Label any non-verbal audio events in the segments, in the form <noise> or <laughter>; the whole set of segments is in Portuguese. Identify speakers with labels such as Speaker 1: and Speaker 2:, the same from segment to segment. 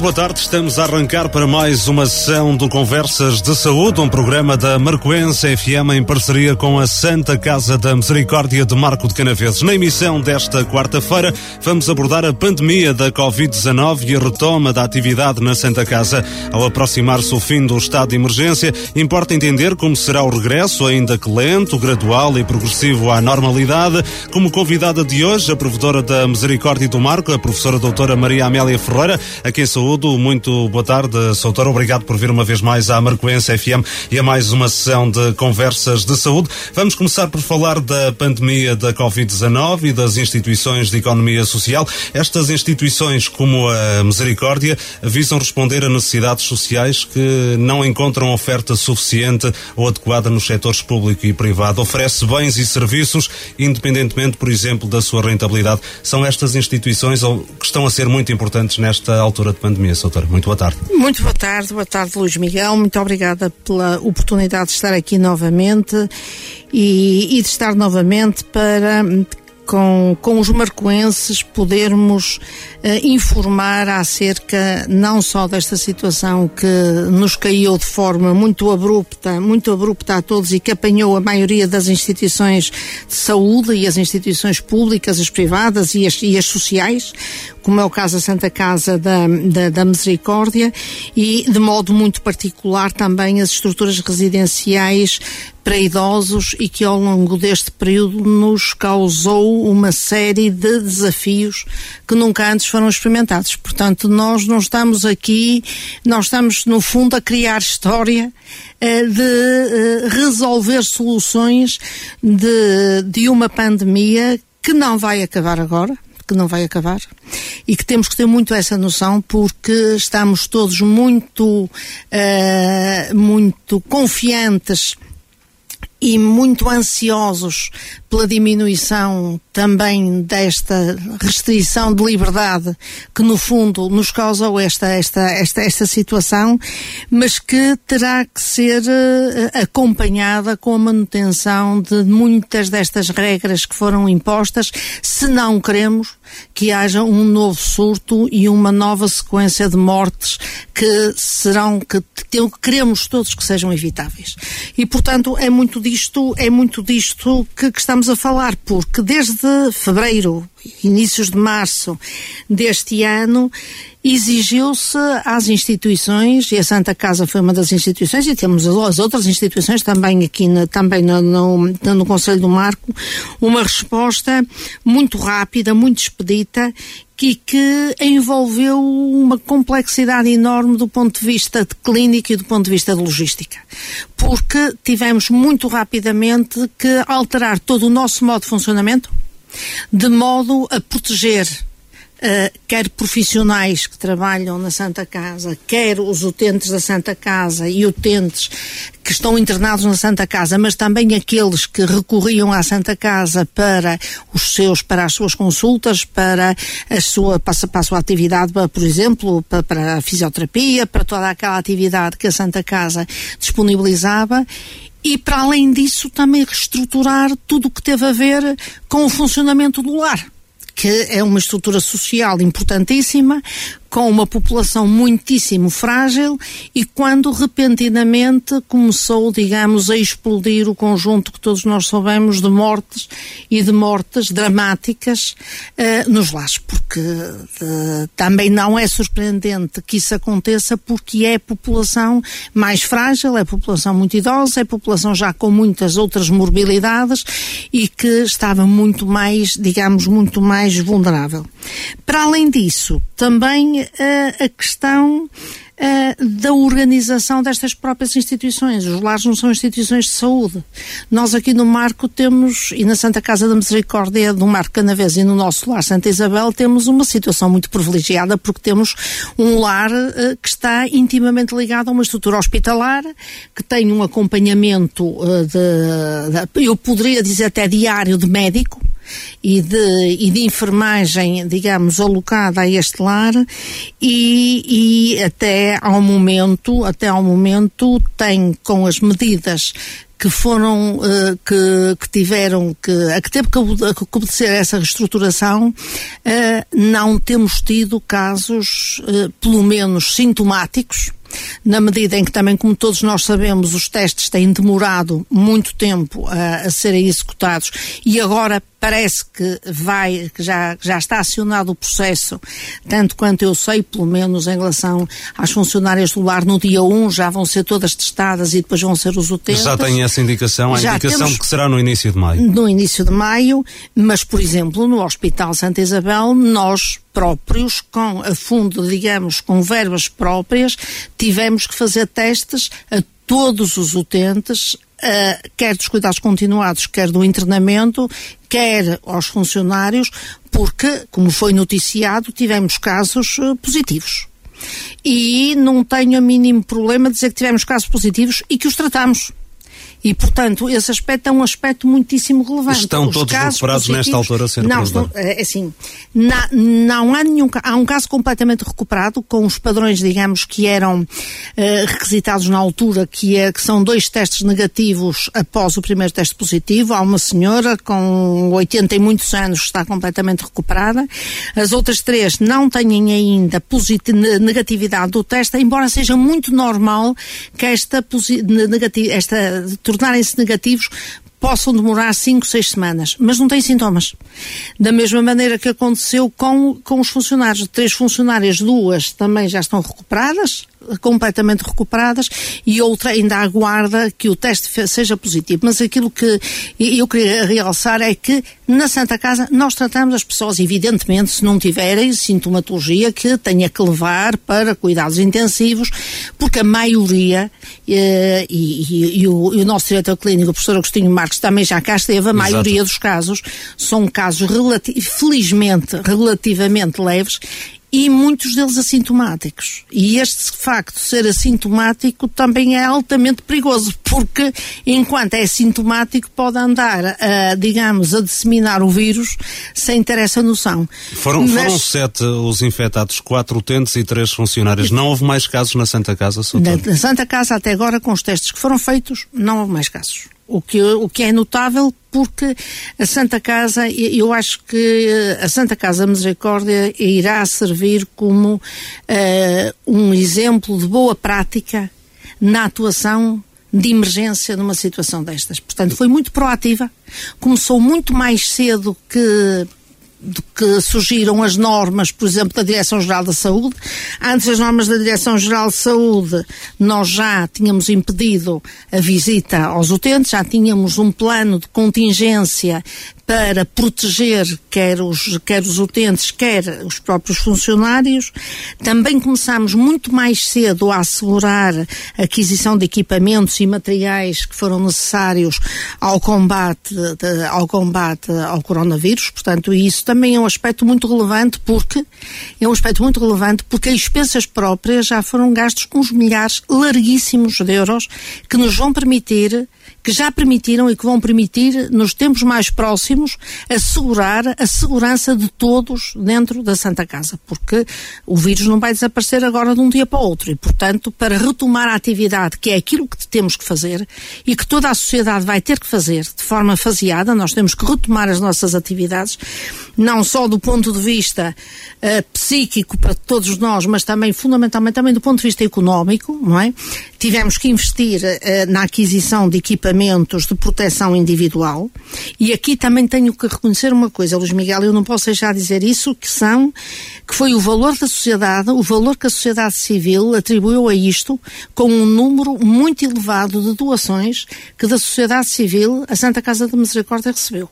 Speaker 1: Muito boa tarde, estamos a arrancar para mais uma sessão do Conversas de Saúde, um programa da Marcoense FM em parceria com a Santa Casa da Misericórdia de Marco de Canaveses. Na emissão desta quarta-feira, vamos abordar a pandemia da Covid-19 e a retoma da atividade na Santa Casa. Ao aproximar-se o fim do estado de emergência, importa entender como será o regresso, ainda que lento, gradual e progressivo à normalidade. Como convidada de hoje, a provedora da Misericórdia do Marco, a professora doutora Maria Amélia Ferreira, a quem Saúde. Muito boa tarde, Soutor. Obrigado por vir uma vez mais à Marcoense FM e a mais uma sessão de conversas de saúde. Vamos começar por falar da pandemia da Covid-19 e das instituições de economia social. Estas instituições, como a Misericórdia, visam responder a necessidades sociais que não encontram oferta suficiente ou adequada nos setores público e privado. Oferece bens e serviços, independentemente, por exemplo, da sua rentabilidade. São estas instituições que estão a ser muito importantes nesta altura de pandemia, Soutora. Muito boa tarde.
Speaker 2: Muito boa tarde, boa tarde, Luís Miguel. Muito obrigada pela oportunidade de estar aqui novamente e, e de estar novamente para com, com os marcoenses podermos uh, informar acerca não só desta situação que nos caiu de forma muito abrupta, muito abrupta a todos e que apanhou a maioria das instituições de saúde e as instituições públicas, as privadas e as, e as sociais, como é o caso da Santa Casa da, da, da, Misericórdia, e de modo muito particular também as estruturas residenciais para idosos e que ao longo deste período nos causou uma série de desafios que nunca antes foram experimentados. Portanto, nós não estamos aqui, nós estamos no fundo a criar história eh, de eh, resolver soluções de, de uma pandemia que não vai acabar agora, que não vai acabar e que temos que ter muito essa noção porque estamos todos muito, uh, muito confiantes e muito ansiosos pela diminuição também desta restrição de liberdade que no fundo nos causou esta esta esta esta situação, mas que terá que ser uh, acompanhada com a manutenção de muitas destas regras que foram impostas, se não queremos que haja um novo surto e uma nova sequência de mortes que serão que queremos todos que sejam evitáveis. E portanto é muito disto é muito disto que, que estamos estamos a falar porque desde fevereiro, inícios de março deste ano, exigiu-se às instituições, e a Santa Casa foi uma das instituições, e temos as outras instituições também aqui na, também no, no, no Conselho do Marco, uma resposta muito rápida, muito expedita, que, que envolveu uma complexidade enorme do ponto de vista de clínica e do ponto de vista de logística. Porque tivemos muito rapidamente que alterar todo o nosso modo de funcionamento de modo a proteger Uh, quer profissionais que trabalham na Santa Casa, quer os utentes da Santa Casa e utentes que estão internados na Santa Casa, mas também aqueles que recorriam à Santa Casa para os seus, para as suas consultas, para a sua, para, a sua atividade, por exemplo, para, para a fisioterapia, para toda aquela atividade que a Santa Casa disponibilizava. E, para além disso, também reestruturar tudo o que teve a ver com o funcionamento do lar que é uma estrutura social importantíssima, com uma população muitíssimo frágil e quando repentinamente começou, digamos, a explodir o conjunto que todos nós soubemos de mortes e de mortes dramáticas uh, nos lares, porque uh, também não é surpreendente que isso aconteça porque é população mais frágil, é população muito idosa, é população já com muitas outras morbilidades e que estava muito mais, digamos, muito mais vulnerável. Para além disso, também a, a questão uh, da organização destas próprias instituições. Os lares não são instituições de saúde. Nós aqui no Marco temos, e na Santa Casa da Misericórdia do Marco Canavés e no nosso lar Santa Isabel, temos uma situação muito privilegiada porque temos um lar uh, que está intimamente ligado a uma estrutura hospitalar, que tem um acompanhamento uh, de, de, eu poderia dizer até diário de médico, e de, e de enfermagem, digamos, alocada a este lar e, e até ao momento, até ao momento tem com as medidas que foram, uh, que, que, tiveram que, a que teve que obedecer essa reestruturação, uh, não temos tido casos, uh, pelo menos sintomáticos, na medida em que também, como todos nós sabemos, os testes têm demorado muito tempo a, a serem executados. E agora parece que vai, que já, já está acionado o processo, tanto quanto eu sei, pelo menos em relação às funcionárias do lar, no dia 1 já vão ser todas testadas e depois vão ser os utentes.
Speaker 1: Já tem essa indicação, a já indicação que será no início de maio.
Speaker 2: No início de maio, mas, por exemplo, no Hospital Santa Isabel, nós próprios, com a fundo, digamos, com verbas próprias, tivemos que fazer testes a todos os utentes, uh, quer dos cuidados continuados, quer do internamento, quer aos funcionários, porque, como foi noticiado, tivemos casos uh, positivos. E não tenho o mínimo problema de dizer que tivemos casos positivos e que os tratamos. E, portanto, esse aspecto é um aspecto muitíssimo relevante.
Speaker 1: Estão Os todos recuperados nesta altura a ser
Speaker 2: Não, estão, é assim, não, não há nenhum, há um caso completamente recuperado, com os padrões, digamos, que eram uh, requisitados na altura, que, é, que são dois testes negativos após o primeiro teste positivo. Há uma senhora com 80 e muitos anos que está completamente recuperada. As outras três não têm ainda negatividade do teste, embora seja muito normal que esta, esta tornarem-se negativos possam demorar 5, 6 semanas, mas não têm sintomas. Da mesma maneira que aconteceu com, com os funcionários. Três funcionárias, duas também já estão recuperadas, completamente recuperadas e outra ainda aguarda que o teste seja positivo. Mas aquilo que eu queria realçar é que na Santa Casa nós tratamos as pessoas, evidentemente, se não tiverem sintomatologia que tenha que levar para cuidados intensivos, porque a maioria, eh, e, e, e, o, e, o, nosso diretor clínico, o professor Agostinho Marques, também já cá esteve, a maioria Exato. dos casos são casos, relati felizmente, relativamente leves e muitos deles assintomáticos. E este facto de ser assintomático também é altamente perigoso, porque enquanto é assintomático pode andar, a, digamos, a disseminar o vírus sem ter essa noção.
Speaker 1: Foram, Mas... foram sete os infectados, quatro utentes e três funcionários. Não houve mais casos na Santa Casa,
Speaker 2: Na, na Santa Casa, até agora, com os testes que foram feitos, não houve mais casos. O que, o que é notável porque a Santa Casa, eu acho que a Santa Casa Misericórdia irá servir como uh, um exemplo de boa prática na atuação de emergência numa situação destas. Portanto, foi muito proativa, começou muito mais cedo que que surgiram as normas, por exemplo, da Direção-Geral da Saúde. Antes das normas da Direção-Geral de Saúde, nós já tínhamos impedido a visita aos utentes, já tínhamos um plano de contingência para proteger quer os, quer os utentes, quer os próprios funcionários. Também começámos muito mais cedo a assegurar a aquisição de equipamentos e materiais que foram necessários ao combate, de, ao combate ao coronavírus. Portanto, isso também é um aspecto muito relevante porque é um aspecto muito relevante porque as expensas próprias já foram gastos uns milhares larguíssimos de euros que nos vão permitir que já permitiram e que vão permitir, nos tempos mais próximos, assegurar a segurança de todos dentro da Santa Casa, porque o vírus não vai desaparecer agora de um dia para o outro e, portanto, para retomar a atividade, que é aquilo que temos que fazer e que toda a sociedade vai ter que fazer de forma faseada, nós temos que retomar as nossas atividades, não só do ponto de vista uh, psíquico para todos nós, mas também, fundamentalmente, também do ponto de vista económico, não é? Tivemos que investir uh, na aquisição de equipamentos de proteção individual e aqui também tenho que reconhecer uma coisa, Luís Miguel, eu não posso deixar de dizer isso, que são, que foi o valor da sociedade, o valor que a sociedade civil atribuiu a isto com um número muito elevado de doações que da sociedade civil a Santa Casa da Misericórdia recebeu.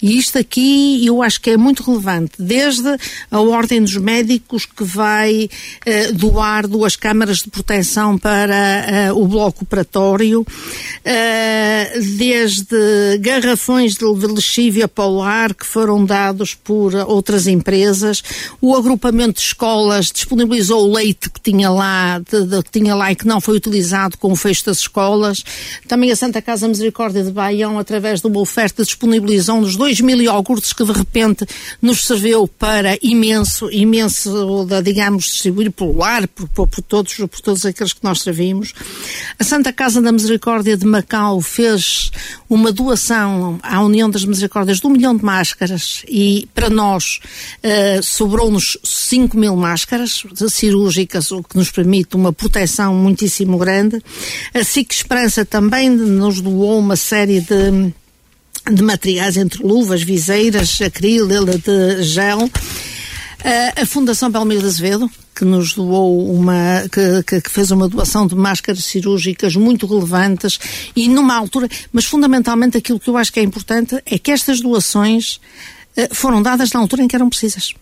Speaker 2: E isto aqui eu acho que é muito relevante, desde a Ordem dos Médicos que vai uh, doar duas câmaras de proteção para uh, o bloco operatório, uh, desde garrafões de, de lexívia polar que foram dados por outras empresas, o agrupamento de escolas disponibilizou o leite que tinha lá, de, de, que tinha lá e que não foi utilizado com o fecho das escolas. Também a Santa Casa Misericórdia de Baião, através de uma oferta, disponibilizou situação dos 2 mil iogurtes que de repente nos serviu para imenso, imenso, digamos, distribuir pelo lar, por, por, por, todos, por todos aqueles que nós servimos. A Santa Casa da Misericórdia de Macau fez uma doação à União das Misericórdias de um milhão de máscaras e para nós uh, sobrou-nos 5 mil máscaras cirúrgicas, o que nos permite uma proteção muitíssimo grande. A SIC Esperança também nos doou uma série de de materiais entre luvas, viseiras, acrílico, de gel. Uh, a Fundação Belmiro Azevedo, que nos doou uma, que, que, fez uma doação de máscaras cirúrgicas muito relevantes e numa altura, mas fundamentalmente aquilo que eu acho que é importante é que estas doações uh, foram dadas na altura em que eram precisas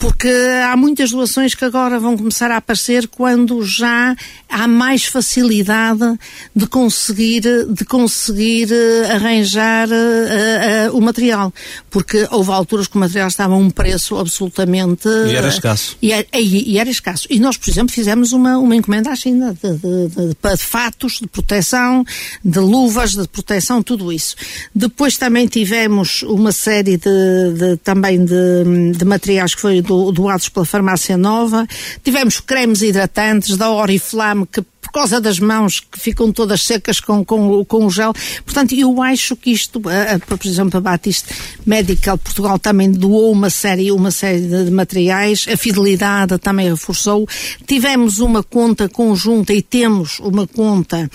Speaker 2: porque há muitas doações que agora vão começar a aparecer quando já há mais facilidade de conseguir, de conseguir eh, arranjar uh, uh, o material. Porque houve alturas que o material estava a um preço absolutamente.
Speaker 1: E era escasso.
Speaker 2: E, era, e, e era escasso. E nós, por exemplo, fizemos uma, uma encomenda à China de, de, de, de, fatos de proteção, de luvas de proteção, tudo isso. Depois também tivemos uma série de, também de, materiais que foi do, doados pela Farmácia Nova. Tivemos cremes hidratantes da Oriflame que por causa das mãos que ficam todas secas com, com, com o gel. Portanto, eu acho que isto, por exemplo, a Batiste Medical Portugal também doou uma série, uma série de materiais, a Fidelidade também reforçou. Tivemos uma conta conjunta e temos uma conta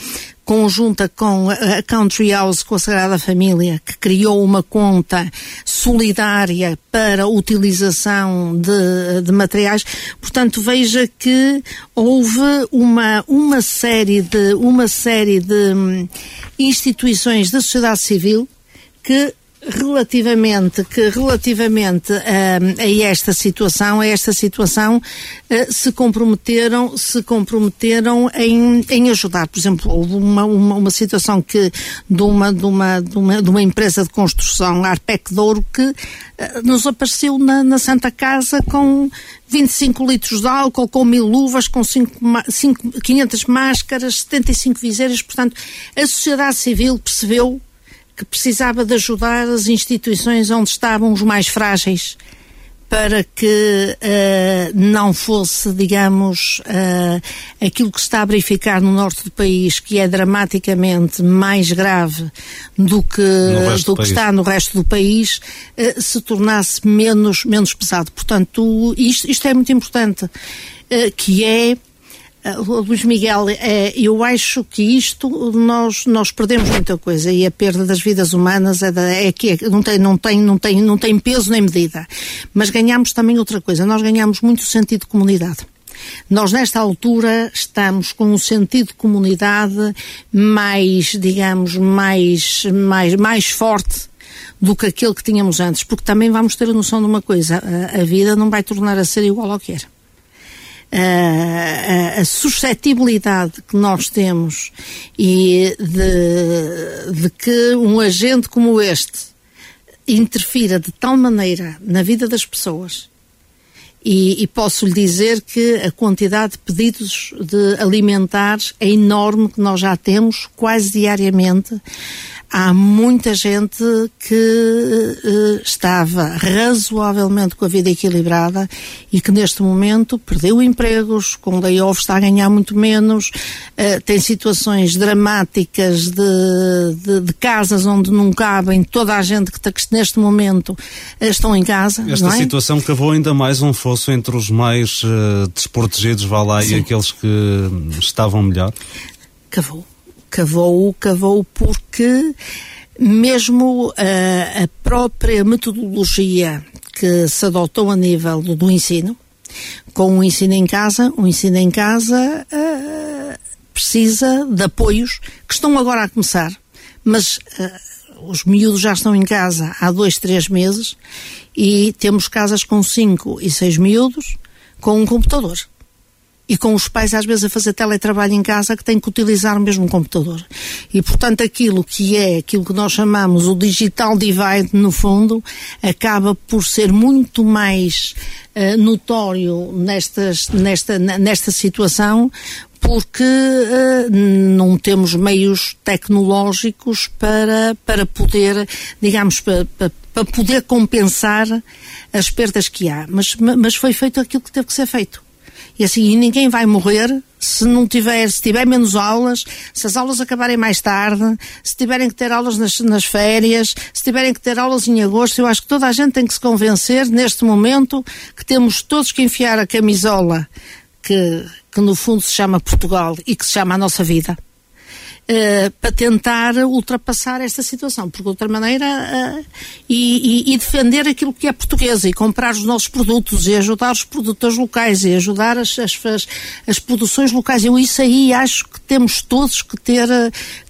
Speaker 2: conjunta com a Country House, com a Sagrada Família, que criou uma conta solidária para utilização de, de materiais. Portanto, veja que houve uma, uma série de, uma série de hum, instituições da sociedade civil que relativamente que relativamente hum, a esta situação a esta situação uh, se comprometeram se comprometeram em, em ajudar por exemplo houve uma, uma, uma situação que de uma, de uma de uma de uma empresa de construção Arpec Douro que uh, nos apareceu na, na Santa Casa com 25 litros de álcool, com mil luvas, com 5, 5, 500 máscaras, 75 viseiras. Portanto, a sociedade civil percebeu que precisava de ajudar as instituições onde estavam os mais frágeis para que uh, não fosse, digamos, uh, aquilo que se está a verificar no norte do país, que é dramaticamente mais grave do que, do, do que está no resto do país, uh, se tornasse menos, menos pesado. Portanto, isto, isto é muito importante, que é Luís Miguel, é, eu acho que isto nós, nós perdemos muita coisa e a perda das vidas humanas é, da, é que é, não, tem, não, tem, não, tem, não tem peso nem medida. Mas ganhamos também outra coisa, nós ganhamos muito sentido de comunidade. Nós, nesta altura, estamos com um sentido de comunidade mais, digamos, mais, mais, mais forte do que aquele que tínhamos antes, porque também vamos ter a noção de uma coisa, a, a vida não vai tornar a ser igual ao que era a, a, suscetibilidade que nós temos e de, de que um agente como este interfira de tal maneira na vida das pessoas. E, e, posso lhe dizer que a quantidade de pedidos de alimentares é enorme que nós já temos quase diariamente há muita gente que uh, estava razoavelmente com a vida equilibrada e que neste momento perdeu empregos, com layoff está a ganhar muito menos, uh, tem situações dramáticas de, de, de, casas onde não cabem toda a gente que, está, que neste momento uh, estão em casa.
Speaker 1: Esta
Speaker 2: é?
Speaker 1: situação cavou ainda mais um fosso entre os mais desprotegidos, vá lá, Sim. e aqueles que estavam melhor?
Speaker 2: Cavou cavou-o, cavou porque mesmo a, eh, a própria metodologia que se adotou a nível do, do ensino, com o ensino em casa, o ensino em casa uh, precisa de apoios que estão agora a começar, mas uh, os miúdos já estão em casa há dois, três meses e temos casas com cinco e seis miúdos com um computador e com os pais às vezes a fazer teletrabalho em casa que têm que utilizar o mesmo computador. E portanto aquilo que é, aquilo que nós chamamos o digital divide no fundo, acaba por ser muito mais uh, notório nestas, nesta, nesta situação porque uh, não temos meios tecnológicos para, para poder, digamos, para, para, para poder compensar as perdas que há. Mas, mas foi feito aquilo que teve que ser feito. E assim, ninguém vai morrer se não tiver, se tiver menos aulas, se as aulas acabarem mais tarde, se tiverem que ter aulas nas, nas férias, se tiverem que ter aulas em agosto, eu acho que toda a gente tem que se convencer neste momento que temos todos que enfiar a camisola que, que no fundo se chama Portugal e que se chama a nossa vida. Uh, para tentar ultrapassar esta situação, porque de outra maneira uh, e, e, e, defender aquilo que é português e comprar os nossos produtos e ajudar os produtores locais e ajudar as, as, as, as produções locais. Eu isso aí acho que temos todos que ter,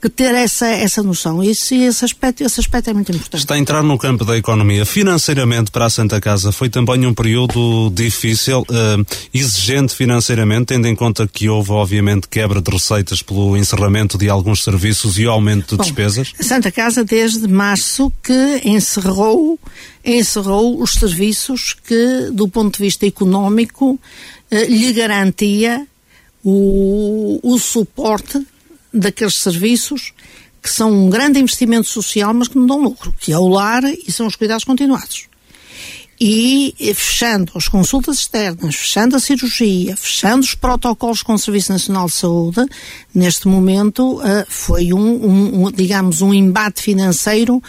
Speaker 2: que ter essa, essa noção. Isso, esse, aspecto, esse aspecto é muito importante.
Speaker 1: Está a entrar no campo da economia. Financeiramente para a Santa Casa foi também um período difícil, uh, exigente financeiramente, tendo em conta que houve obviamente quebra de receitas pelo encerramento de alguns alguns serviços e o aumento de Bom, despesas?
Speaker 2: A Santa Casa, desde março, que encerrou, encerrou os serviços que, do ponto de vista económico, eh, lhe garantia o, o suporte daqueles serviços que são um grande investimento social, mas que não dão lucro, que é o lar e são os cuidados continuados e fechando as consultas externas, fechando a cirurgia, fechando os protocolos com o Serviço Nacional de Saúde, neste momento uh, foi um, um, digamos, um embate financeiro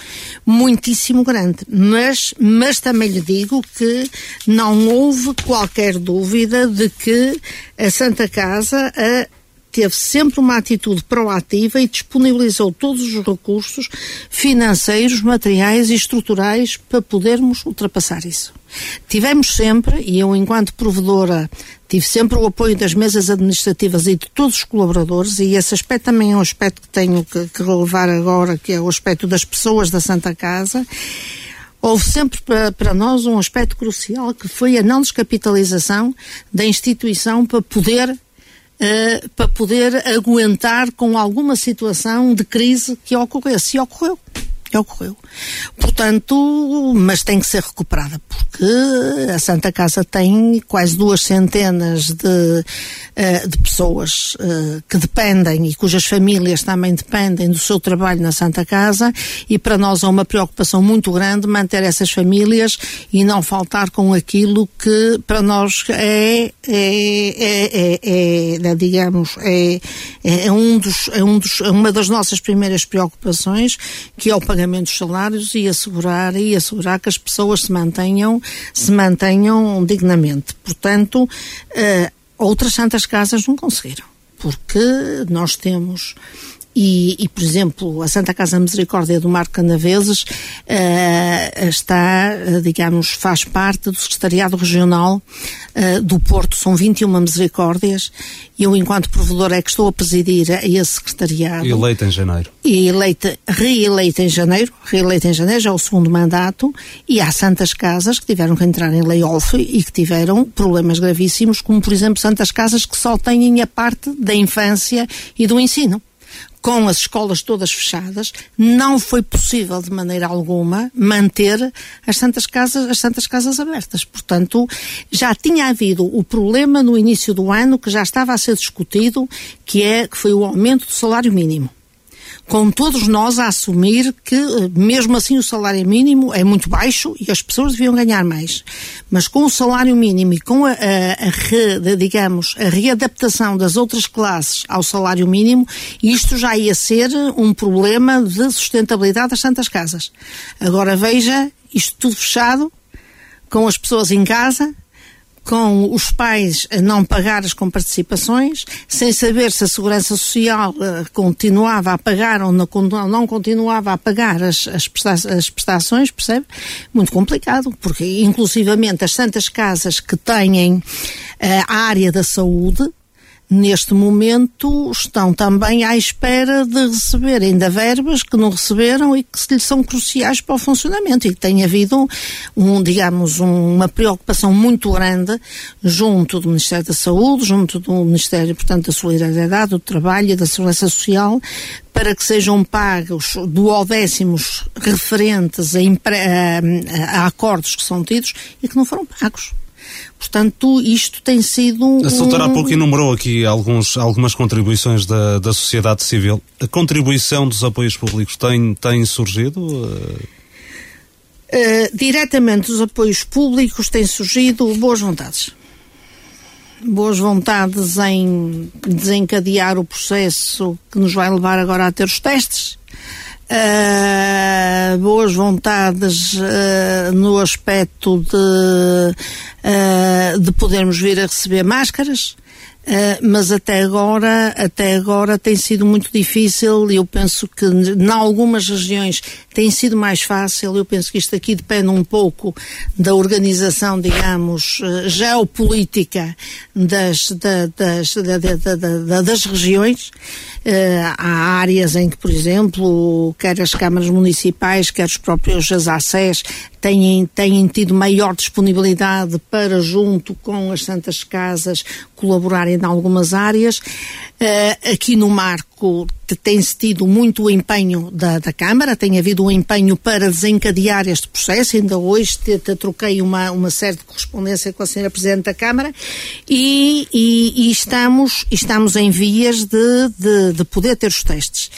Speaker 2: muitíssimo grande. Mas, mas também lhe digo que não houve qualquer dúvida de que a Santa Casa uh, teve sempre uma atitude proativa e disponibilizou todos os recursos financeiros, materiais e estruturais para podermos ultrapassar isso. Tivemos sempre, e eu enquanto provedora tive sempre o apoio das mesas administrativas e de todos os colaboradores, e esse aspecto também é um aspecto que tenho que, que relevar agora, que é o aspecto das pessoas da Santa Casa, houve sempre para, para, nós um aspecto crucial que foi a não descapitalização da instituição para poder uh, para poder aguentar com alguma situação de crise que ocorresse. E ocorreu que ocorreu. Portanto, mas tem que ser recuperada, porque a Santa Casa tem quase duas centenas de, uh, de pessoas uh, que dependem e cujas famílias também dependem do seu trabalho na Santa Casa e para nós é uma preocupação muito grande manter essas famílias e não faltar com aquilo que para nós é, é, é, é, é digamos, é, é, um dos, é, um dos, é uma das nossas primeiras preocupações, que é o pagamento dos salários e assegurar e assegurar que as pessoas se mantenham se mantenham dignamente. Portanto, uh, outras santas casas não conseguiram, porque nós temos e, e, por exemplo, a Santa Casa Misericórdia do Mar Canaveses uh, está, uh, digamos, faz parte do Secretariado Regional uh, do Porto. São 21 misericórdias e eu, enquanto provedora, é que estou a presidir a esse secretariado.
Speaker 1: Eleita em janeiro.
Speaker 2: E eleita, reeleita em janeiro, reeleita em janeiro, já é o segundo mandato, e há santas casas que tiveram que entrar em layoff e que tiveram problemas gravíssimos, como, por exemplo, santas casas que só têm a parte da infância e do ensino com as escolas todas fechadas, não foi possível de maneira alguma manter as santas casas, as santas casas abertas. Portanto, já tinha havido o problema no início do ano que já estava a ser discutido, que é que foi o aumento do salário mínimo com todos nós a assumir que, eh, mesmo assim, o salário mínimo é muito baixo e as pessoas deviam ganhar mais. Mas com o salário mínimo e com a, a, a re, digamos, a readaptação das outras classes ao salário mínimo, isto já ia ser um problema de sustentabilidade das santas casas. Agora veja, isto tudo fechado, com as pessoas em casa, com os pais a não pagar as comparticipações, sem saber se a Segurança Social uh, continuava a pagar ou não, continuava a pagar as, as, prestações, percebe? Muito complicado, porque inclusivamente as tantas casas que têm uh, a área da saúde, neste momento estão também à espera de receber ainda verbas que não receberam e que lhes são cruciais para o funcionamento e que tem havido um, digamos, um, uma preocupação muito grande junto do Ministério da Saúde, junto do Ministério, portanto, da Solidariedade, do Trabalho e da Segurança Social para que sejam pagos duodécimos referentes a, a, a acordos que são tidos e que não foram pagos. Portanto, isto tem sido.
Speaker 1: A doutora um... há pouco enumerou aqui alguns, algumas contribuições da, da sociedade civil. A contribuição dos apoios públicos tem, tem surgido?
Speaker 2: Uh, diretamente dos apoios públicos têm surgido boas vontades. Boas vontades em desencadear o processo que nos vai levar agora a ter os testes. Uh, boas vontades uh, no aspecto de, uh, de podermos vir a receber máscaras. Uh, mas até agora, até agora tem sido muito difícil. Eu penso que em algumas regiões tem sido mais fácil. Eu penso que isto aqui depende um pouco da organização, digamos, uh, geopolítica das, da, das, da, da, das regiões. Uh, há áreas em que, por exemplo, quer as câmaras municipais, quer os próprios ASACES têm, têm tido maior disponibilidade para, junto com as Santas Casas, colaborarem em algumas áreas. Uh, aqui no marco tem-se tido muito empenho da, da Câmara, tem havido um empenho para desencadear este processo. Ainda hoje te, te troquei uma, uma série de correspondência com a Sra. Presidente da Câmara e, e, e estamos, estamos em vias de, de, de poder ter os testes.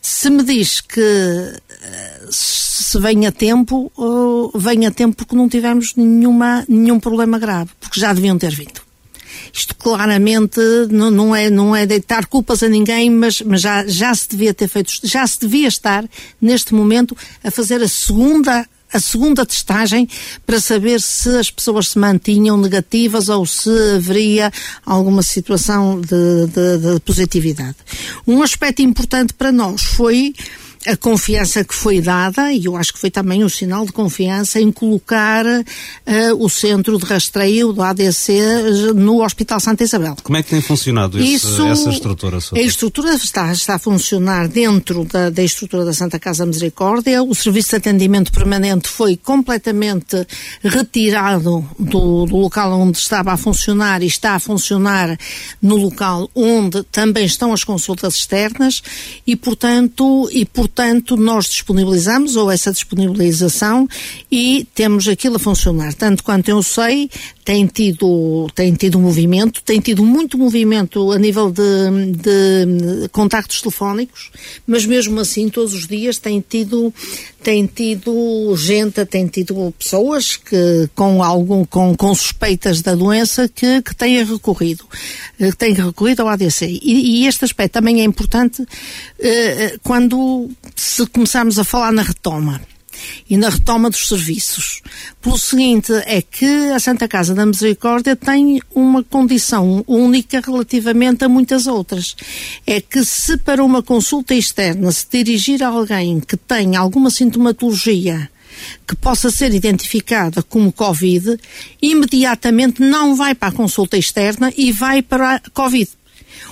Speaker 2: Se me diz que uh, se vem a tempo, uh, vem a tempo porque não tivemos nenhuma, nenhum problema grave, porque já deviam ter vindo. Isto claramente não, não, é, não é deitar culpas a ninguém, mas, mas já, já se devia ter feito, já se devia estar neste momento a fazer a segunda a segunda testagem para saber se as pessoas se mantinham negativas ou se haveria alguma situação de, de, de positividade. Um aspecto importante para nós foi a confiança que foi dada, e eu acho que foi também um sinal de confiança, em colocar uh, o centro de rastreio do ADC no Hospital Santa Isabel.
Speaker 1: Como é que tem funcionado esse, Isso, essa estrutura?
Speaker 2: A estrutura está, está a funcionar dentro da, da estrutura da Santa Casa Misericórdia. O serviço de atendimento permanente foi completamente retirado do, do local onde estava a funcionar e está a funcionar no local onde também estão as consultas externas e, portanto, e, portanto portanto, nós disponibilizamos ou essa disponibilização e temos aquilo a funcionar. Tanto quanto eu sei, tem tido, tem tido movimento, tem tido muito movimento a nível de, de contactos telefónicos, mas mesmo assim, todos os dias tem tido, tem tido gente, tem tido pessoas que com algum, com, com suspeitas da doença que, que têm recorrido, que têm recorrido ao ADC. E, e este aspecto também é importante eh, quando se começarmos a falar na retoma e na retoma dos serviços. Pelo seguinte, é que a Santa Casa da Misericórdia tem uma condição única relativamente a muitas outras. É que se para uma consulta externa se dirigir a alguém que tem alguma sintomatologia que possa ser identificada como Covid, imediatamente não vai para a consulta externa e vai para a Covid.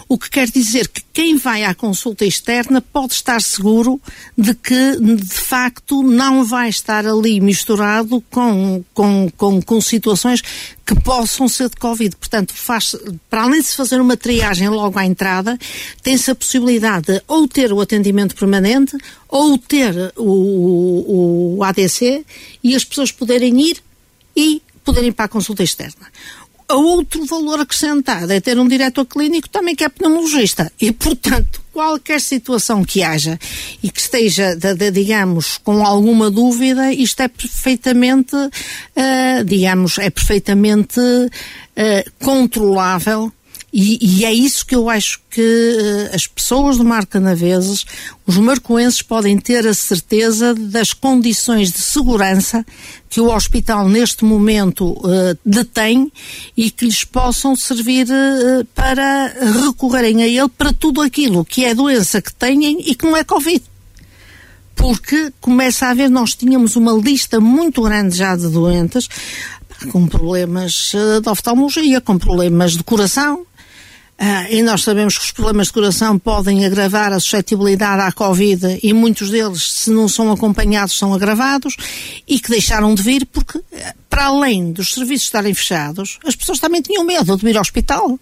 Speaker 2: O que quer dizer que quem vai à consulta externa pode estar seguro de que, de facto, não vai estar ali misturado com, com, com, com situações que possam ser de Covid. Portanto, faz, para além de se fazer uma triagem logo à entrada, tem-se a possibilidade de ou ter o atendimento permanente ou ter o, o ADC e as pessoas poderem ir e poderem ir para a consulta externa a outro valor acrescentado é ter um diretor clínico também que é pneumologista. E, portanto, qualquer situação que haja e que esteja, de, de, digamos, com alguma dúvida, isto é perfeitamente, uh, digamos, é perfeitamente uh, controlável e, e, é isso que eu acho que uh, as pessoas do Mar Canaveses, os marcoenses, podem ter a certeza das condições de segurança que o hospital neste momento uh, detém e que lhes possam servir uh, para recorrerem a ele para tudo aquilo que é doença que têm e que não é Covid. Porque começa a haver, nós tínhamos uma lista muito grande já de doentes com problemas de oftalmologia, com problemas de coração, ah, e nós sabemos que os problemas de coração podem agravar a suscetibilidade à Covid e muitos deles, se não são acompanhados, são agravados e que deixaram de vir porque, eh, para além dos serviços estarem fechados, as pessoas também tinham medo de vir ao hospital.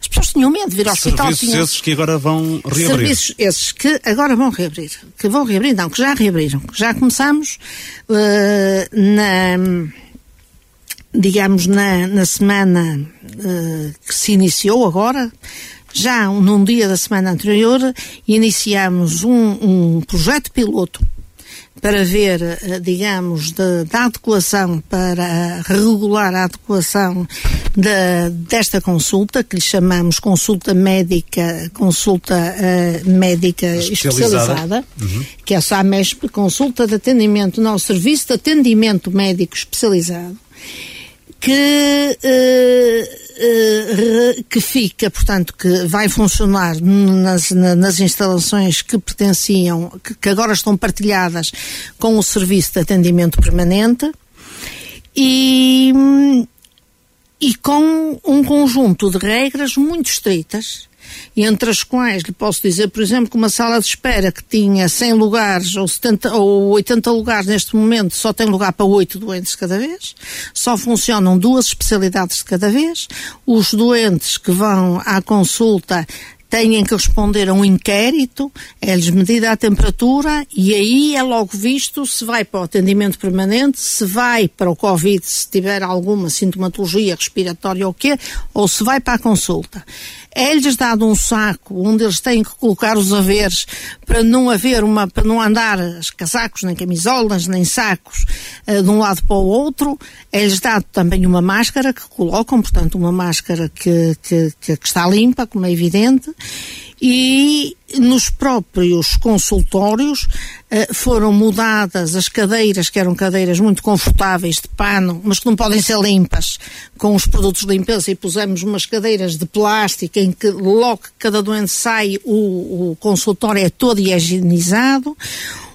Speaker 2: As pessoas tinham medo de vir ao hospital.
Speaker 1: Serviços
Speaker 2: tinham...
Speaker 1: esses que agora vão reabrir.
Speaker 2: Serviços esses que agora vão reabrir. Que vão reabrir, não, que já reabriram. Já começamos uh, na digamos, na, na semana uh, que se iniciou agora, já num dia da semana anterior, iniciamos um, um projeto piloto para ver, eh, digamos, da adequação, para regular a adequação de, desta consulta, que lhe chamamos consulta médica, consulta uh, médica especializada, especializada uhum. que é a SAMESP, consulta de atendimento, não, serviço de atendimento médico especializado, que uh, eh, que fica, portanto, que vai funcionar nas, nas instalações que pertenciam, que, que agora estão partilhadas com o Serviço de Atendimento Permanente e, e com um conjunto de regras muito estritas entre as quais lhe posso dizer, por exemplo, que uma sala de espera que tinha 100 lugares ou, 70, ou 80 lugares neste momento só tem lugar para 8 doentes cada vez, só funcionam duas especialidades de cada vez, os doentes que vão à consulta têm que responder a um inquérito, é-lhes medida a temperatura e aí é logo visto se vai para o atendimento permanente, se vai para o Covid, se tiver alguma sintomatologia respiratória ou quê, ou se vai para a consulta é-lhes dado um saco onde eles têm que colocar os haveres para não haver uma, para não andar casacos, nem camisolas, nem sacos uh, de um lado para o outro. É-lhes dado também uma máscara que colocam, portanto, uma máscara que, que, que está limpa, como é evidente e nos próprios consultórios eh, foram mudadas as cadeiras, que eram cadeiras muito confortáveis de pano, mas que não podem ser limpas com os produtos de limpeza, e pusemos umas cadeiras de plástico em que logo que cada doente sai, o, o consultório é todo higienizado.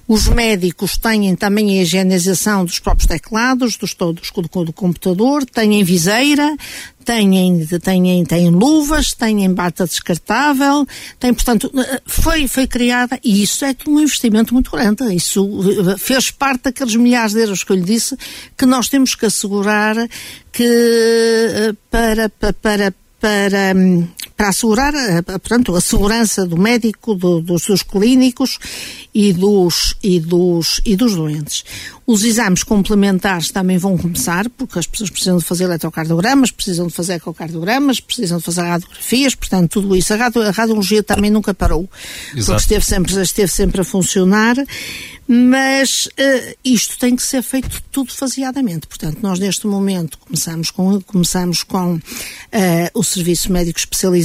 Speaker 2: Os médicos têm também a higienização dos próprios teclados, dos todos do, do computador, têm viseira, têm, têm, têm luvas, têm bata descartável, têm, portanto, foi, foi criada, e isso é um investimento muito grande. Isso eh, fez parte daqueles milhares de euros que eu lhe disse que nós temos que assegurar que eh, para, para, para para, hum, para assegurar a, portanto, a segurança do médico, do, dos seus clínicos e dos, e, dos, e dos doentes. Os exames complementares também vão começar, porque as pessoas precisam de fazer eletrocardiogramas, precisam de fazer ecocardiogramas, precisam de fazer radiografias, portanto, tudo isso. A, radio, a radiologia também nunca parou, Exato. porque esteve sempre, esteve sempre a funcionar mas uh, isto tem que ser feito tudo faseadamente. Portanto, nós neste momento começamos com, começamos com uh, o serviço médico especializado,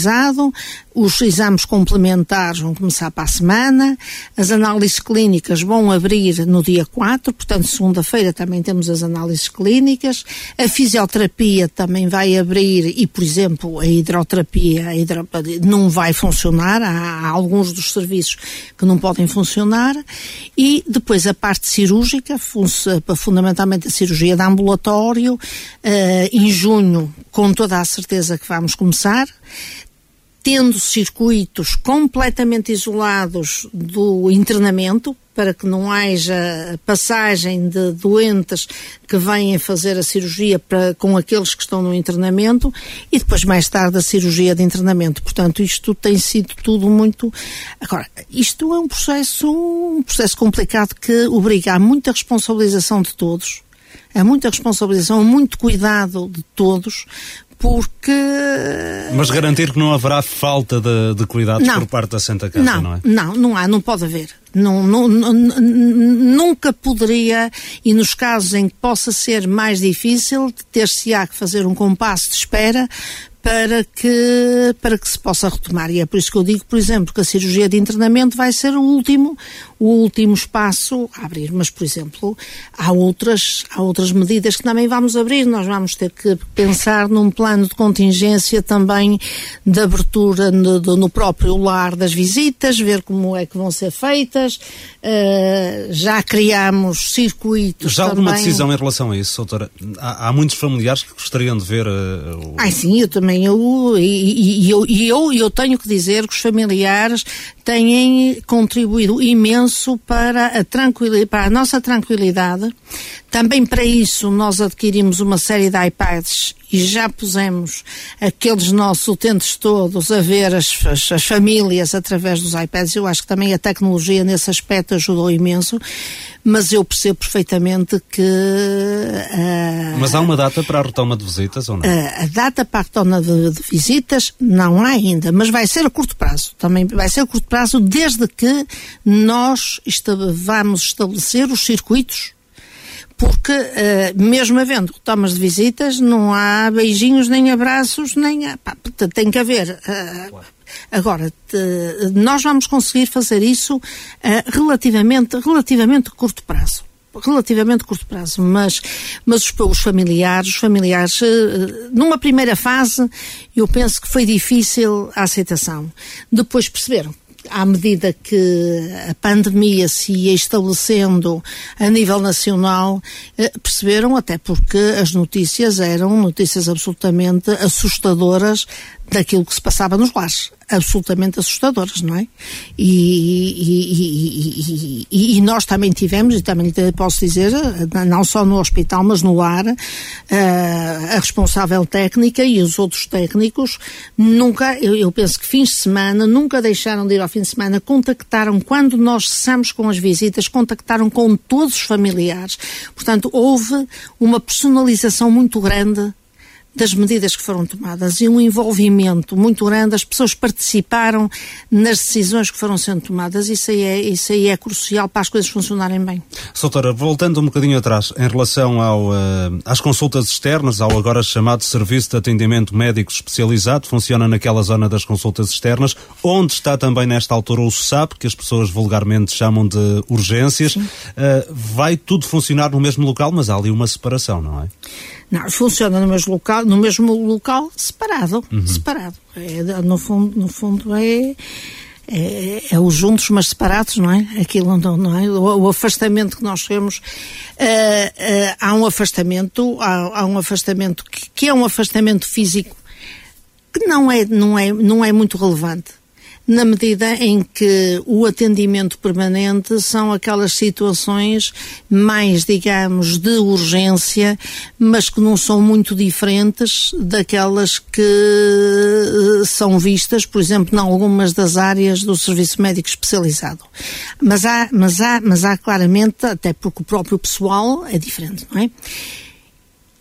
Speaker 2: os exames complementares vão começar para a semana, as análises clínicas vão abrir no dia 4, portanto, segunda-feira também temos as análises clínicas, a fisioterapia também vai abrir e, por exemplo, a hidroterapia a hidro... não vai funcionar, há, há alguns dos serviços que não podem funcionar. E depois a parte cirúrgica, fundamentalmente a cirurgia de ambulatório, uh, em junho, com toda a certeza que vamos começar tendo circuitos completamente isolados do internamento, para que não haja passagem de doentes que vêm fazer a cirurgia para, com aqueles que estão no internamento e depois mais tarde a cirurgia de internamento. Portanto, isto tem sido tudo muito. Agora, isto é um processo, um processo complicado que obriga a muita responsabilização de todos, a muita responsabilização, a muito cuidado de todos, porque.
Speaker 1: Mas garantir que não haverá falta de, de cuidados não, por parte da Santa Casa,
Speaker 2: não,
Speaker 1: não é?
Speaker 2: Não, não há, não pode haver. Não, não, nunca poderia, e nos casos em que possa ser mais difícil, ter-se-á que fazer um compasso de espera para que, para que se possa retomar. E é por isso que eu digo, por exemplo, que a cirurgia de internamento vai ser o último, o último espaço a abrir. Mas, por exemplo, há outras, há outras medidas que também vamos abrir. Nós vamos ter que pensar num plano de contingência também de abertura no, no próprio lar das visitas, ver como é que vão ser feitas. Uh, já criamos circuitos.
Speaker 1: Já alguma decisão em relação a isso, doutora? Há, há muitos familiares que gostariam de ver. Uh,
Speaker 2: o... Ai, sim, eu também. Eu, e, e, eu, eu, eu tenho que dizer que os familiares têm contribuído imenso para a, tranquilidade, para a nossa tranquilidade. Também para isso nós adquirimos uma série de iPads e já pusemos aqueles nossos utentes todos a ver as, as, as, famílias através dos iPads. Eu acho que também a tecnologia nesse aspecto ajudou imenso, mas eu percebo perfeitamente que. Uh,
Speaker 1: mas há uma data para a retoma de visitas ou não?
Speaker 2: Uh, a data para a retoma de, de, visitas não há ainda, mas vai ser a curto prazo. Também vai ser a curto prazo desde que nós vamos estabelecer os circuitos porque uh, mesmo havendo retomas de visitas, não há beijinhos, nem abraços, nem há, pá, tem que haver. Uh, agora, nós vamos conseguir fazer isso uh, relativamente, relativamente curto prazo relativamente curto prazo, mas, mas os, os familiares, os familiares, numa primeira fase, eu penso que foi difícil a aceitação. Depois perceberam à medida que a pandemia se ia estabelecendo a nível nacional, eh, perceberam, até porque as notícias eram notícias absolutamente assustadoras daquilo que se passava nos lares absolutamente assustadoras, não é? E, e, e, e, nós também tivemos, e também posso dizer, não só no hospital, mas no lar, a responsável técnica e os outros técnicos nunca, eu, eu penso que fins de semana, nunca deixaram de ir ao fim de semana, contactaram, quando nós cessamos com as visitas, contactaram com todos os familiares. Portanto, houve uma personalização muito grande das medidas que foram tomadas e um envolvimento muito grande, as pessoas participaram nas decisões que foram sendo tomadas, isso aí é, isso aí é crucial para as coisas funcionarem bem.
Speaker 1: Soutora, voltando um bocadinho atrás, em relação ao, uh, às consultas externas, ao agora chamado Serviço de Atendimento Médico Especializado, funciona naquela zona das consultas externas, onde está também nesta altura o SAP, que as pessoas vulgarmente chamam de urgências. Uh, vai tudo funcionar no mesmo local, mas há ali uma separação, não é?
Speaker 2: Não, funciona no mesmo local, no mesmo local separado, uhum. separado. É, no fundo, no fundo é, é, é, os juntos mas separados, não é? Aquilo não, não é? O, o afastamento que nós temos, uh, uh, há um afastamento, há, há um afastamento que, que, é um afastamento físico que não é, não é, não é muito relevante na medida em que o atendimento permanente são aquelas situações mais, digamos, de urgência, mas que não são muito diferentes daquelas que eh, são vistas, por exemplo, em algumas das áreas do serviço médico especializado. Mas há, mas há, mas há claramente, até porque o próprio pessoal é diferente, não é?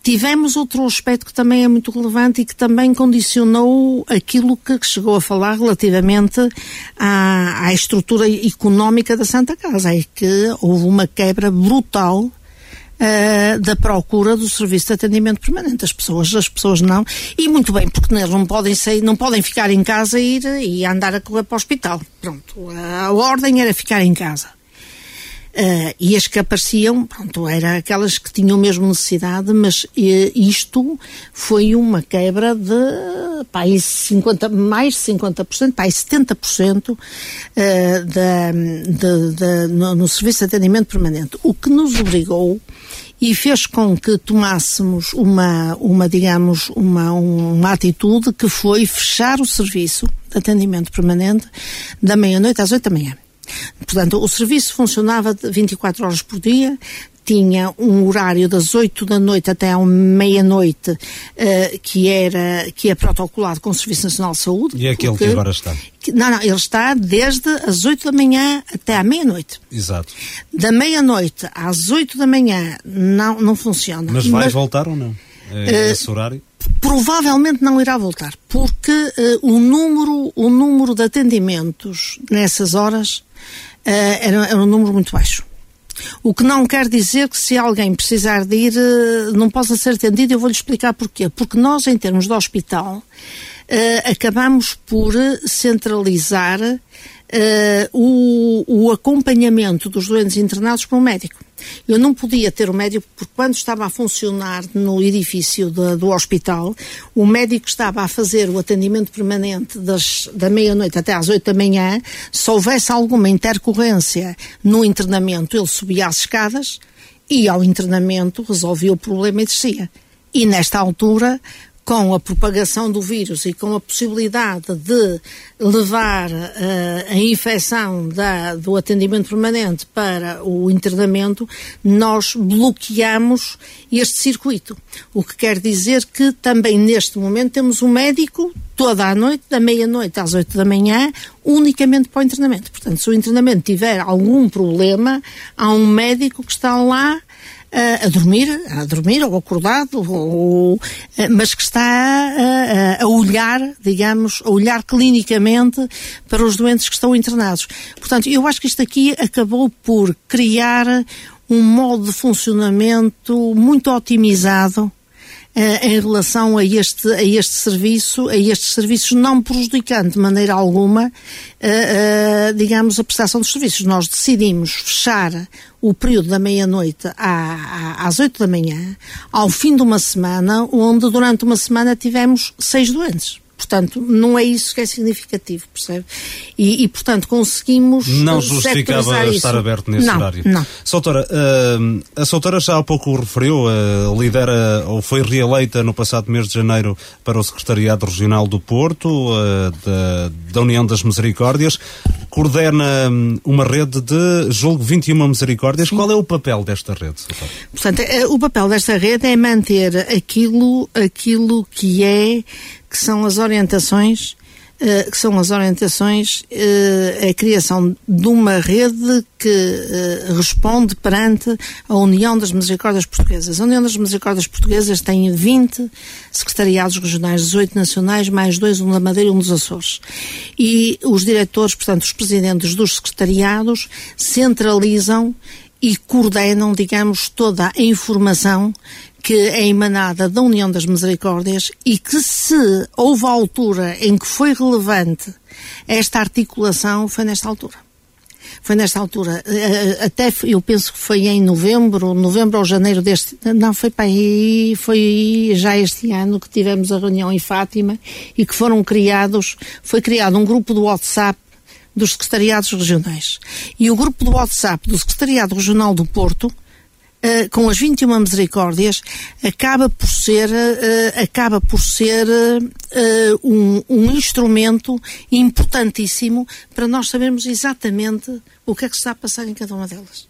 Speaker 2: Tivemos outro aspecto que também é muito relevante e que também condicionou aquilo que chegou a falar relativamente à, à estrutura económica da Santa Casa, é que houve uma quebra brutal Uh, da procura do serviço de atendimento permanente. As pessoas, as pessoas não, e muito bem, porque eles não podem sair, não podem ficar em casa e ir e andar a correr para o hospital. Pronto, a ordem era ficar em casa. Uh, e as que apareciam, pronto, eram aquelas que tinham mesmo necessidade, mas uh, isto foi uma quebra de pá, 50, mais de 50%, pá, 70% uh, da, de, de, no, no serviço de atendimento permanente. O que nos obrigou e fez com que tomássemos uma, uma digamos, uma, uma atitude que foi fechar o serviço de atendimento permanente da meia-noite às oito da manhã. Portanto, o serviço funcionava 24 horas por dia, tinha um horário das 8 da noite até à meia-noite uh, que era que é protocolado com o Serviço Nacional de Saúde.
Speaker 1: E é aquele porque, que agora está?
Speaker 2: Que, não, não, ele está desde as 8 da manhã até à meia-noite.
Speaker 1: Exato.
Speaker 2: Da meia-noite às 8 da manhã não, não funciona.
Speaker 1: Mas vai Mas, voltar ou não? É, uh, esse horário?
Speaker 2: Provavelmente não irá voltar, porque uh, o, número, o número de atendimentos nessas horas era, era um número muito baixo. O que não quer dizer que se alguém precisar de ir uh, não possa ser atendido, eu vou-lhe explicar porquê. Porque nós, em termos de hospital, uh, acabamos por centralizar o, o, acompanhamento dos doentes internados por um médico. Eu não podia ter o médico, porque quando estava a funcionar no edifício de, do hospital, o médico estava a fazer o atendimento permanente das, da meia-noite até às oito da manhã. Se houvesse alguma intercorrência no internamento, ele subia as escadas e ao internamento resolvia o problema e descia. E nesta altura com a propagação do vírus e com a possibilidade de levar uh, a infecção da, do atendimento permanente para o internamento, nós bloqueamos este circuito. O que quer dizer que também neste momento temos um médico toda a noite, da meia-noite às oito da manhã, unicamente para o internamento. Portanto, se o internamento tiver algum problema, há um médico que está lá a, dormir, a dormir ou acordado, ou, mas que está a, a, olhar, digamos, a olhar clinicamente para os doentes que estão internados. Portanto, eu acho que isto aqui acabou por criar um modo de funcionamento muito otimizado em relação a este, a este serviço, a estes serviços, não prejudicando de maneira alguma, uh, uh, digamos, a prestação dos serviços. Nós decidimos fechar o período da meia-noite às oito da manhã, ao fim de uma semana, onde durante uma semana tivemos seis doentes. Portanto, não é isso que é significativo, percebe? E, e portanto, conseguimos.
Speaker 1: Não justificava estar aberto nesse
Speaker 2: não,
Speaker 1: horário.
Speaker 2: Não.
Speaker 1: Soutora, uh, a Soutora já há pouco referiu, uh, lidera ou foi reeleita no passado mês de janeiro para o Secretariado Regional do Porto, uh, da, da, União das Misericórdias. Coordena um, uma rede de, julgo, 21 misericórdias. Sim. Qual é o papel desta rede? Soutora?
Speaker 2: Portanto, o papel desta rede é manter aquilo, aquilo que é que são as orientações Uh, que são as orientações, uh, a criação de uma rede que uh, responde perante a União das Misericórdias Portuguesas. A União das Misericórdias Portuguesas tem 20 secretariados regionais, 18 nacionais, mais dois, um da Madeira e um dos Açores. E os diretores, portanto, os presidentes dos secretariados, centralizam e coordenam, digamos, toda a informação que é emanada da União das Misericórdias e que se houve a altura em que foi relevante esta articulação, foi nesta altura. Foi nesta altura, eh, eh, até eu penso que foi em novembro, novembro ou janeiro deste, não foi para aí, foi já este ano que tivemos a reunião em Fátima e que foram criados, foi criado um grupo do WhatsApp dos secretariados regionais. E o grupo do WhatsApp do Secretariado Regional do Porto Uh, com as 21 misericórdias acaba por ser uh, acaba por ser uh, um, um, instrumento importantíssimo para nós sabermos exatamente o que é que está a passar em cada uma delas.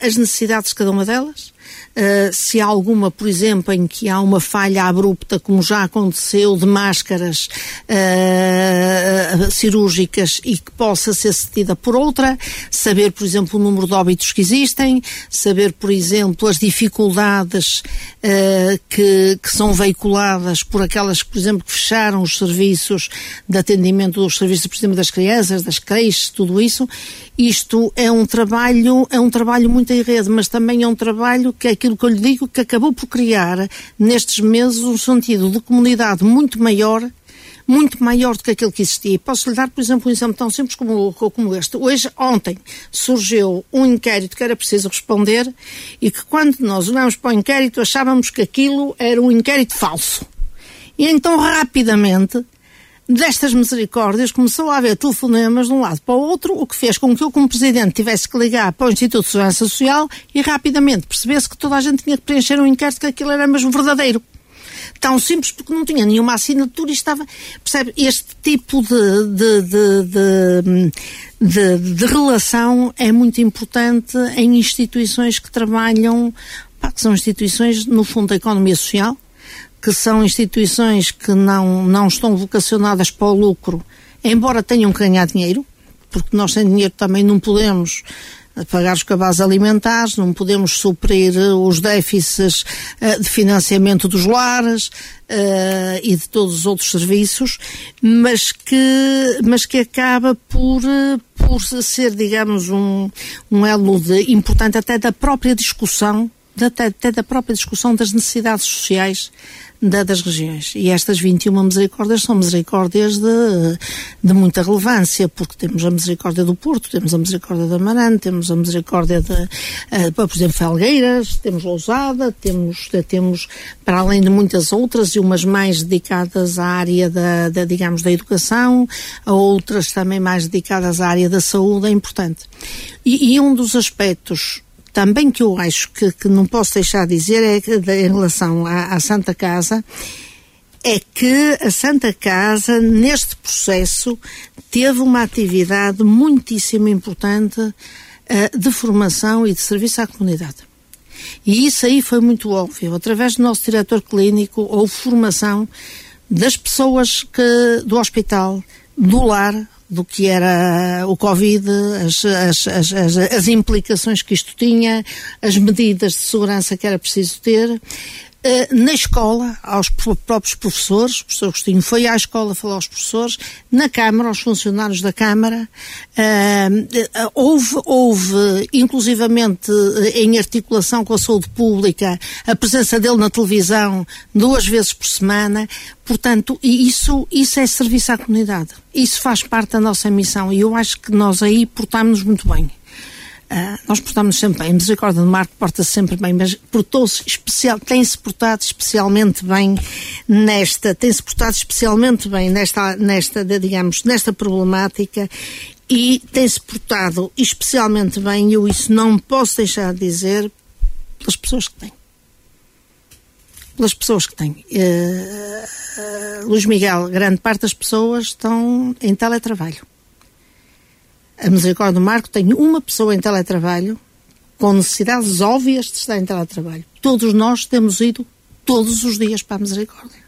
Speaker 2: As necessidades de cada uma delas Uh, se há alguma, por exemplo, em que há uma falha abrupta, como já aconteceu, de máscaras uh, cirúrgicas e que possa ser cedida por outra, saber, por exemplo, o número de óbitos que existem, saber, por exemplo, as dificuldades uh, que, que, são veiculadas por aquelas, por exemplo, que fecharam os serviços de atendimento dos serviços, por exemplo, das crianças, das creches, tudo isso. Isto é um trabalho, é um trabalho muito em rede, mas também é um trabalho que é aquilo que eu lhe digo, que acabou por criar nestes meses um sentido de comunidade muito maior muito maior do que aquele que existia. Posso lhe dar, por exemplo, um exemplo tão simples como, como este. Hoje, ontem, surgiu um inquérito que era preciso responder e que quando nós olhamos para o inquérito achávamos que aquilo era um inquérito falso. E então, rapidamente, destas misericórdias começou a haver telefonemas de um lado para o outro, o que fez com que eu, como Presidente, tivesse que ligar para o Instituto de Segurança Social e rapidamente percebesse que toda a gente tinha que preencher um inquérito que aquilo era mesmo verdadeiro. Tão simples porque não tinha nenhuma assinatura e estava. Percebe? Este tipo de, de, de, de, de relação é muito importante em instituições que trabalham, pá, que são instituições, no fundo, da economia social que são instituições que não, não estão vocacionadas para o lucro, embora tenham que ganhar dinheiro, porque nós sem dinheiro também não podemos pagar os cabazes alimentares, não podemos suprir os déficits uh, de financiamento dos lares e de todos os outros serviços, mas que, mas que acaba por, por ser, digamos, um, um elo de, importante até da própria discussão, até, até da própria discussão das necessidades sociais das regiões. E estas 21 misericórdias são misericórdias de, de muita relevância, porque temos a misericórdia do Porto, temos a misericórdia da Amarante, temos a misericórdia de, uh, por exemplo, Felgueiras, temos Lousada, temos, temos, para além de muitas outras, e umas mais dedicadas à área da, da, digamos, da educação, a outras também mais dedicadas à área da saúde, é importante. E, e um dos aspectos também que eu acho que, que não posso deixar de dizer é que, em relação à, à, Santa Casa é que a Santa Casa, neste processo, teve uma atividade muitíssimo importante uh, de formação e de serviço à comunidade. E isso aí foi muito óbvio. Através do nosso diretor clínico, houve formação das pessoas que, do hospital, do lar, do que era o Covid, as, as, as, as, implicações que isto tinha, as medidas de segurança que era preciso ter. Eh, na escola, aos próprios professores, o professor Agostinho foi à escola falar aos professores, na Câmara, aos funcionários da Câmara, uh, houve, houve, inclusivamente em articulação com a saúde pública, a presença dele na televisão duas vezes por semana, portanto, isso, isso é serviço à comunidade. Isso faz parte da nossa missão e eu acho que nós aí portámos-nos muito bem. Uh, nós portamos sempre bem. Misericórdia do Marco porta-se sempre bem, mas portou-se especial, tem-se portado especialmente bem nesta, tem-se portado especialmente bem nesta, nesta, digamos, nesta problemática e tem-se portado especialmente bem, e eu isso não posso deixar de dizer, pelas pessoas que têm. Pelas pessoas que têm. Uh, uh, Luís Miguel, grande parte das pessoas estão em teletrabalho a Misericórdia do Marco tem uma pessoa em teletrabalho com necessidades óbvias de estar em teletrabalho. Todos nós temos ido todos os dias para a Misericórdia.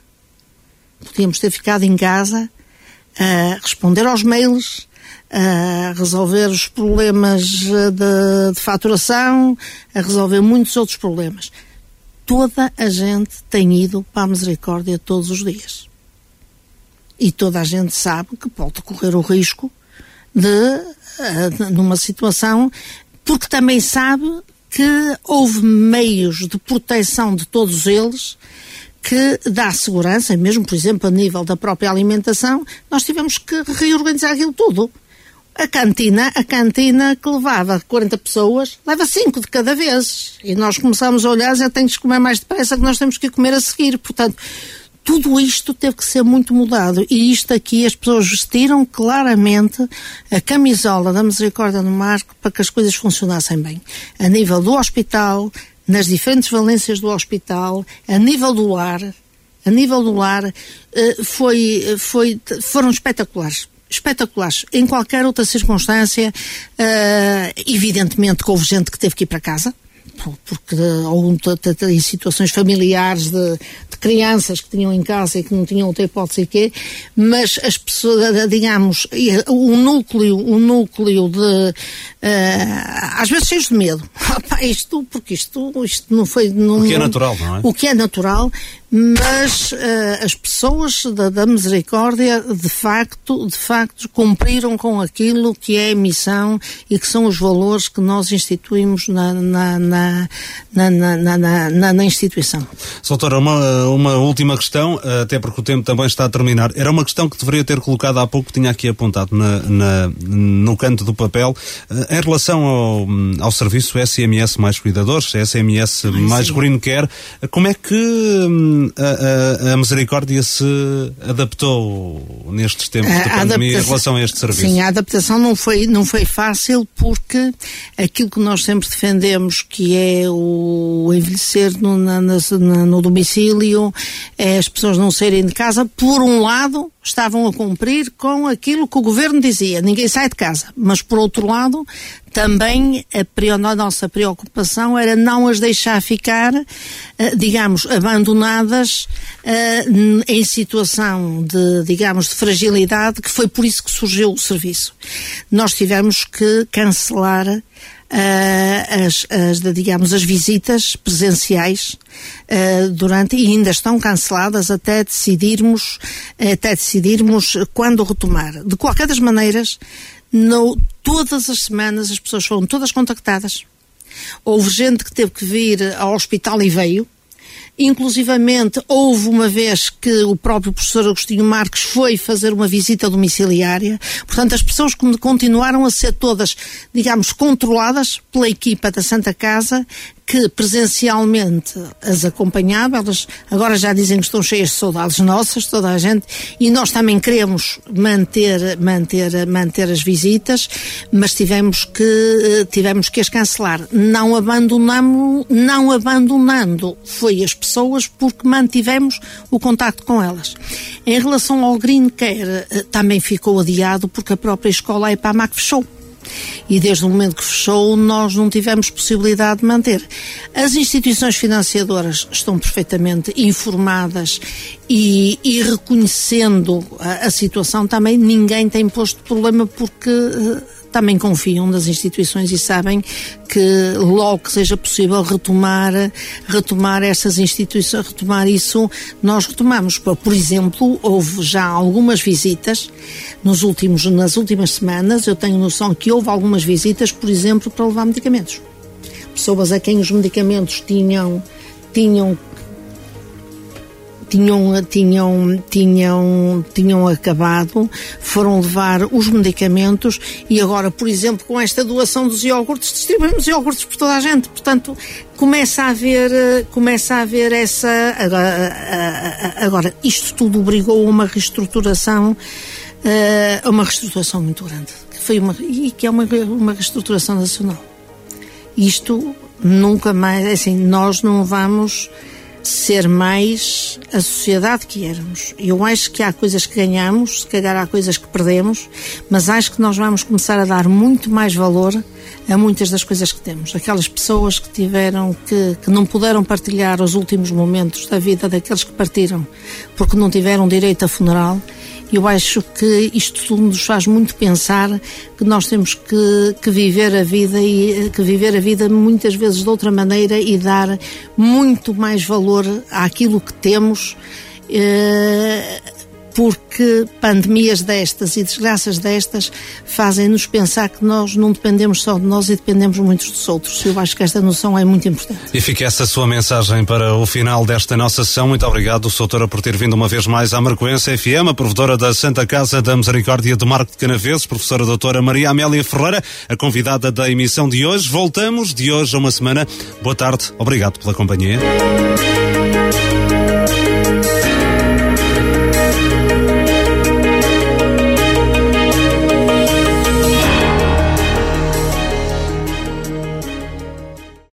Speaker 2: Podíamos ter ficado em casa a responder aos mails, a resolver os problemas de, de faturação, a resolver muitos outros problemas. Toda a gente tem ido para a Misericórdia todos os dias. E toda a gente sabe que pode correr o risco de uh, numa situação, porque também sabe que houve meios de proteção de todos eles que dá segurança, mesmo, por exemplo, a nível da própria alimentação, nós tivemos que reorganizar aquilo tudo. A cantina, a cantina que levava 40 pessoas, leva 5 de cada vez. E nós começamos a olhar, já tens que comer mais depressa que nós temos que comer a seguir. Portanto, tudo isto teve que ser muito mudado e isto aqui as pessoas vestiram claramente a camisola da misericórdia no marco para que as coisas funcionassem bem. A nível do hospital, nas diferentes valências do hospital, a nível do lar, a nível do lar, eh, foi, foi, foram espetaculares espetaculares. Em qualquer outra circunstância, uh, evidentemente que houve gente que teve que ir para casa, porque ou em situações familiares de, de, crianças que tinham em casa e que não tinham outra hipótese quê, mas as pessoas, digamos, o núcleo, o núcleo de uh, às vezes cheios de medo. <laughs> isto, porque isto, isto não foi.
Speaker 1: Não, o que é natural, não é?
Speaker 2: O que é natural, mas uh, as pessoas da, da, misericórdia de facto, de facto cumpriram com aquilo que é a missão e que são os valores que nós instituímos na, na, na, na, na instituição.
Speaker 1: Soutora, uma, uma última questão, até porque o tempo também está a terminar. Era uma questão que deveria ter colocado há pouco, tinha aqui apontado no canto do papel, uh, em relação ao, ao serviço SMS Mais Cuidadores, SMS Ai, Mais. Green Care, como é que hum, a, a, a, Misericórdia se adaptou nestes tempos de pandemia em relação a este serviço?
Speaker 2: Sim, a adaptação não foi, não foi fácil porque aquilo que nós sempre defendemos, que é o envelhecer no, na, na, no domicílio, é as pessoas não saírem de casa, por um lado, estavam a cumprir com aquilo que o governo dizia, ninguém sai de casa. Mas, por outro lado, também a, a nossa preocupação era não as deixar ficar, eh, digamos, abandonadas eh, em situação de, digamos, de fragilidade, que foi por isso que surgiu o serviço. Nós tivemos que cancelar uh, as, as, digamos, as visitas presenciais uh, durante e ainda estão canceladas até decidirmos, até decidirmos quando retomar. De qualquer das maneiras, no, todas as semanas as pessoas foram todas contactadas. Houve gente que teve que vir ao hospital e veio Inclusivamente, houve uma vez que o próprio professor Agostinho Marques foi fazer uma visita domiciliária. Portanto, as pessoas continuaram a ser todas, digamos, controladas pela equipa da Santa Casa, que presencialmente as acompanhava, elas agora já dizem que estão cheias de saudades nossas, toda a gente, e nós também queremos manter, manter, manter as visitas, mas tivemos que, eh, tivemos que as cancelar. Não abandonamos, não abandonando foi as pessoas porque mantivemos o contacto com elas. Em relação ao Green Care, eh, também ficou adiado porque a própria escola EPAMAC fechou e desde o momento que fechou nós não tivemos possibilidade de manter. As instituições financiadoras estão perfeitamente informadas e, e reconhecendo a, a, situação também, ninguém tem posto problema porque uh, também confiam nas instituições e sabem que logo que seja possível retomar, retomar essas instituições, retomar isso, nós retomamos. Por exemplo, houve já algumas visitas nos últimos, nas últimas semanas, eu tenho noção que houve algumas visitas, por exemplo, para levar medicamentos. Pessoas a quem os medicamentos tinham, tinham tinham, tinham, tinham, tinham acabado, foram levar os medicamentos e agora, por exemplo, com esta doação dos iogurtes, distribuímos iogurtes por toda a gente. Portanto, começa a haver, começa a haver essa. Agora, agora isto tudo obrigou a uma reestruturação, a uma reestruturação muito grande. Que foi uma, e que é uma, uma reestruturação nacional. Isto nunca mais, é assim, nós não vamos ser mais a sociedade que éramos. Eu acho que há coisas que ganhamos, se calhar há coisas que perdemos, mas acho que nós vamos começar a dar muito mais valor a muitas das coisas que temos. Aquelas pessoas que tiveram, que, que não puderam partilhar os últimos momentos da vida daqueles que partiram porque não tiveram direito a funeral eu acho que isto tudo nos faz muito pensar que nós temos que, que viver a vida e que viver a vida muitas vezes de outra maneira e dar muito mais valor àquilo que temos. Eh, porque pandemias destas e desgraças destas fazem-nos pensar que nós não dependemos só de nós e dependemos muito dos outros. Eu acho que esta noção é muito importante.
Speaker 1: E fica essa sua mensagem para o final desta nossa sessão. Muito obrigado, Soutora, por ter vindo uma vez mais à Marcoense FM, a provedora da Santa Casa da Misericórdia de Marco de Canaveses, professora doutora Maria Amélia Ferreira, a convidada da emissão de hoje. Voltamos de hoje a uma semana. Boa tarde, obrigado pela companhia.